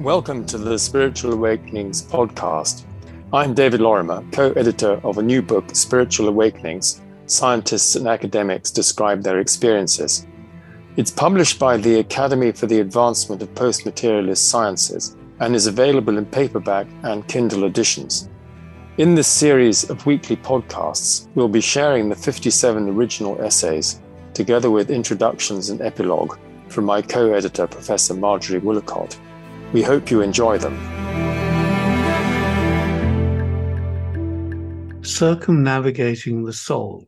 Welcome to the Spiritual Awakenings podcast. I'm David Lorimer, co editor of a new book, Spiritual Awakenings Scientists and Academics Describe Their Experiences. It's published by the Academy for the Advancement of Post Materialist Sciences and is available in paperback and Kindle editions. In this series of weekly podcasts, we'll be sharing the 57 original essays, together with introductions and epilogue, from my co editor, Professor Marjorie Woollacott. We hope you enjoy them. Circumnavigating the Soul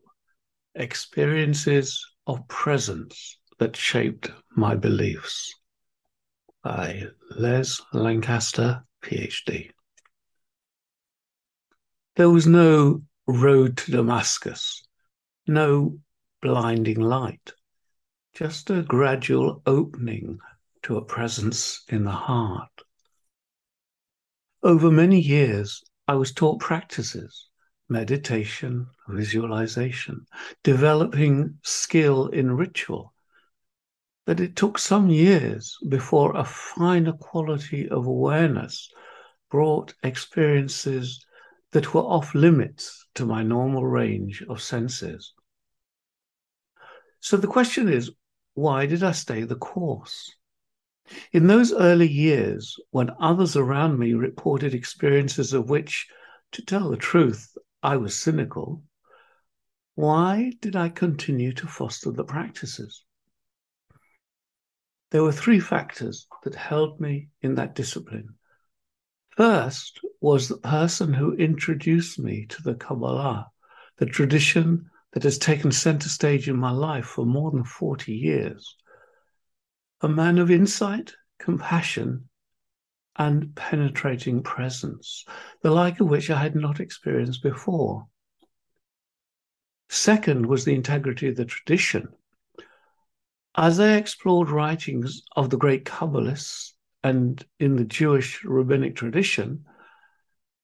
Experiences of Presence That Shaped My Beliefs by Les Lancaster, PhD. There was no road to Damascus, no blinding light, just a gradual opening to a presence in the heart. Over many years, I was taught practices, meditation, visualization, developing skill in ritual. But it took some years before a finer quality of awareness brought experiences that were off limits to my normal range of senses. So the question is why did I stay the course? In those early years, when others around me reported experiences of which, to tell the truth, I was cynical, why did I continue to foster the practices? There were three factors that held me in that discipline. First was the person who introduced me to the Kabbalah, the tradition that has taken center stage in my life for more than 40 years a man of insight, compassion, and penetrating presence, the like of which I had not experienced before. Second was the integrity of the tradition. As I explored writings of the great Kabbalists and in the Jewish rabbinic tradition,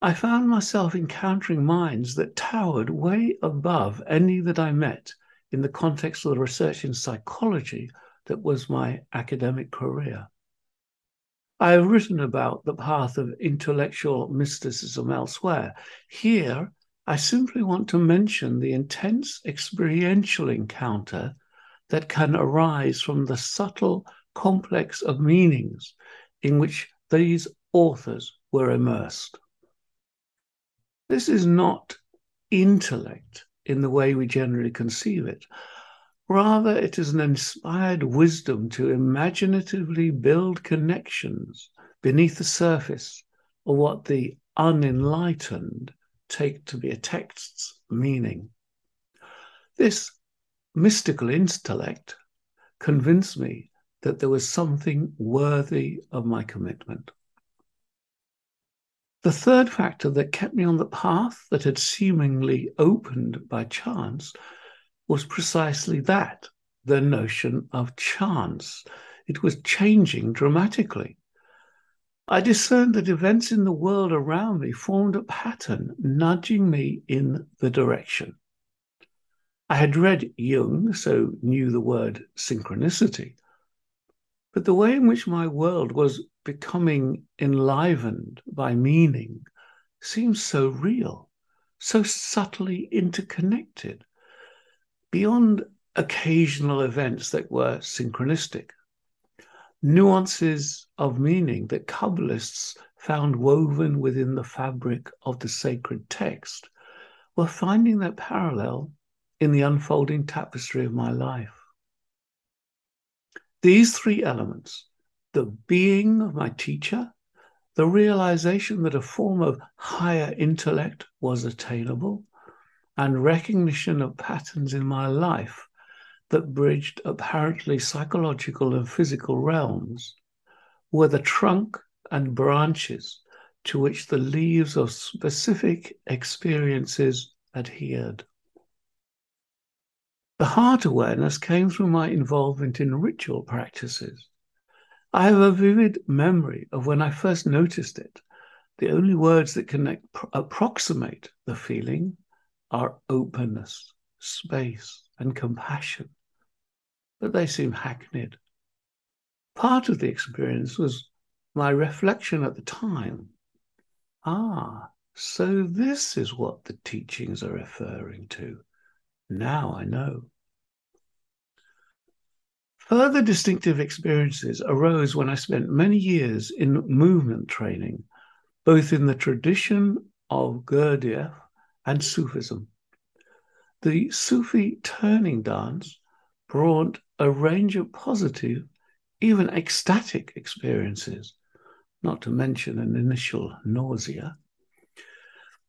I found myself encountering minds that towered way above any that I met in the context of the research in psychology that was my academic career. I have written about the path of intellectual mysticism elsewhere. Here, I simply want to mention the intense experiential encounter that can arise from the subtle complex of meanings in which these authors were immersed. This is not intellect in the way we generally conceive it. Rather, it is an inspired wisdom to imaginatively build connections beneath the surface of what the unenlightened take to be a text's meaning. This mystical intellect convinced me that there was something worthy of my commitment. The third factor that kept me on the path that had seemingly opened by chance was precisely that the notion of chance. It was changing dramatically. I discerned that events in the world around me formed a pattern nudging me in the direction. I had read Jung, so knew the word synchronicity. But the way in which my world was becoming enlivened by meaning seemed so real, so subtly interconnected beyond occasional events that were synchronistic, nuances of meaning that Kabbalists found woven within the fabric of the sacred text were finding their parallel in the unfolding tapestry of my life. These three elements the being of my teacher, the realization that a form of higher intellect was attainable, and recognition of patterns in my life that bridged apparently psychological and physical realms were the trunk and branches to which the leaves of specific experiences adhered. The heart awareness came through my involvement in ritual practices. I have a vivid memory of when I first noticed it. The only words that can approximate the feeling are openness, space, and compassion, but they seem hackneyed. Part of the experience was my reflection at the time ah, so this is what the teachings are referring to. Now I know. Further distinctive experiences arose when I spent many years in movement training, both in the tradition of Gurdjieff and Sufism. The Sufi turning dance brought a range of positive, even ecstatic experiences, not to mention an initial nausea.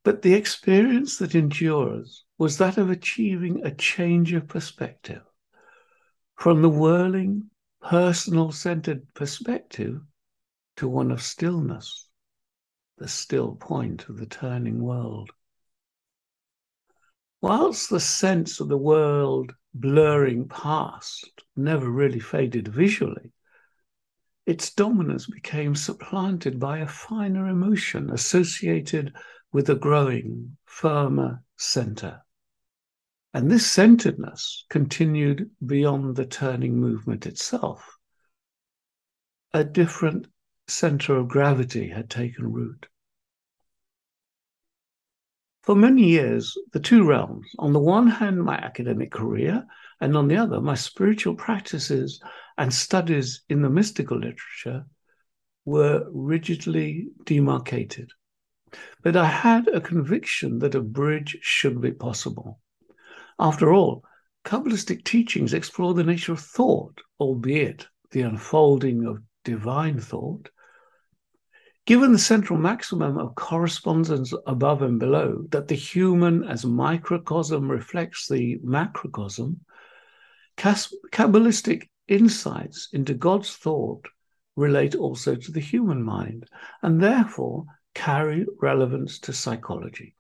But the experience that endures was that of achieving a change of perspective from the whirling, personal centered perspective to one of stillness, the still point of the turning world. Whilst the sense of the world blurring past never really faded visually, its dominance became supplanted by a finer emotion associated with a growing, firmer center. And this centeredness continued beyond the turning movement itself. A different center of gravity had taken root. For many years, the two realms, on the one hand, my academic career, and on the other, my spiritual practices and studies in the mystical literature, were rigidly demarcated. But I had a conviction that a bridge should be possible. After all, Kabbalistic teachings explore the nature of thought, albeit the unfolding of divine thought. Given the central maximum of correspondence above and below, that the human as microcosm reflects the macrocosm, Kabbalistic insights into God's thought relate also to the human mind and therefore carry relevance to psychology.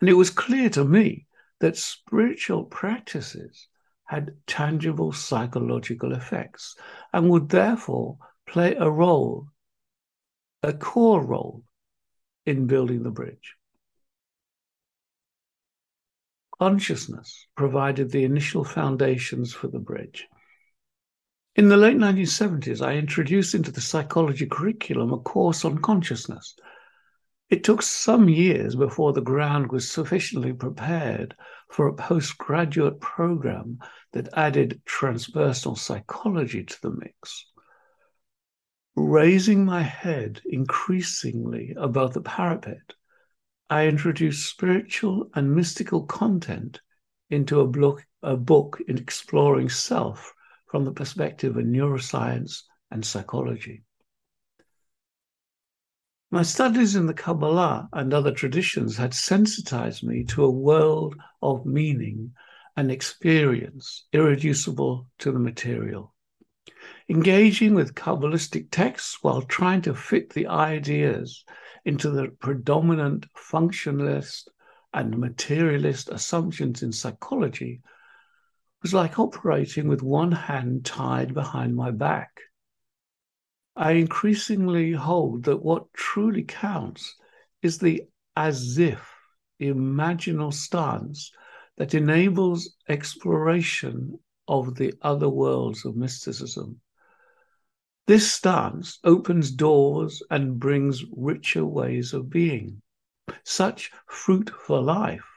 And it was clear to me that spiritual practices had tangible psychological effects and would therefore play a role, a core role, in building the bridge. Consciousness provided the initial foundations for the bridge. In the late 1970s, I introduced into the psychology curriculum a course on consciousness it took some years before the ground was sufficiently prepared for a postgraduate program that added transpersonal psychology to the mix. Raising my head increasingly above the parapet, I introduced spiritual and mystical content into a book, a book in exploring self from the perspective of neuroscience and psychology. My studies in the Kabbalah and other traditions had sensitized me to a world of meaning and experience irreducible to the material. Engaging with Kabbalistic texts while trying to fit the ideas into the predominant functionalist and materialist assumptions in psychology was like operating with one hand tied behind my back. I increasingly hold that what truly counts is the as if imaginal stance that enables exploration of the other worlds of mysticism. This stance opens doors and brings richer ways of being. Such fruit for life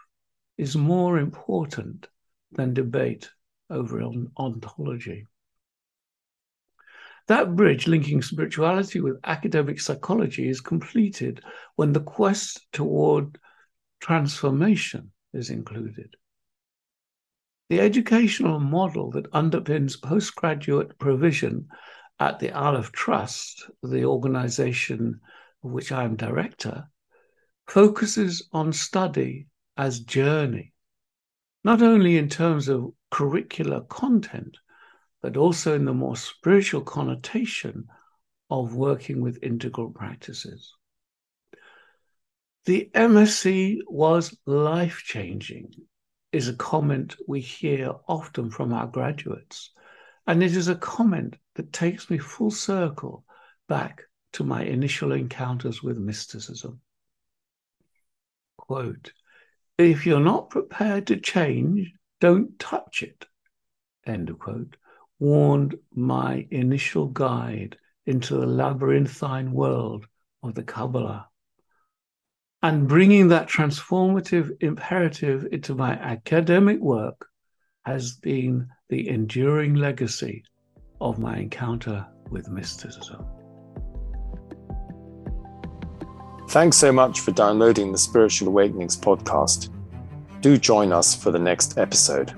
is more important than debate over ontology. That bridge linking spirituality with academic psychology is completed when the quest toward transformation is included. The educational model that underpins postgraduate provision at the Alef Trust, the organization of which I am director, focuses on study as journey, not only in terms of curricular content, but also in the more spiritual connotation of working with integral practices. The MSc was life changing, is a comment we hear often from our graduates. And it is a comment that takes me full circle back to my initial encounters with mysticism. Quote, if you're not prepared to change, don't touch it. End of quote warned my initial guide into the labyrinthine world of the Kabbalah. And bringing that transformative imperative into my academic work has been the enduring legacy of my encounter with mysticism. Thanks so much for downloading the Spiritual Awakenings podcast. Do join us for the next episode.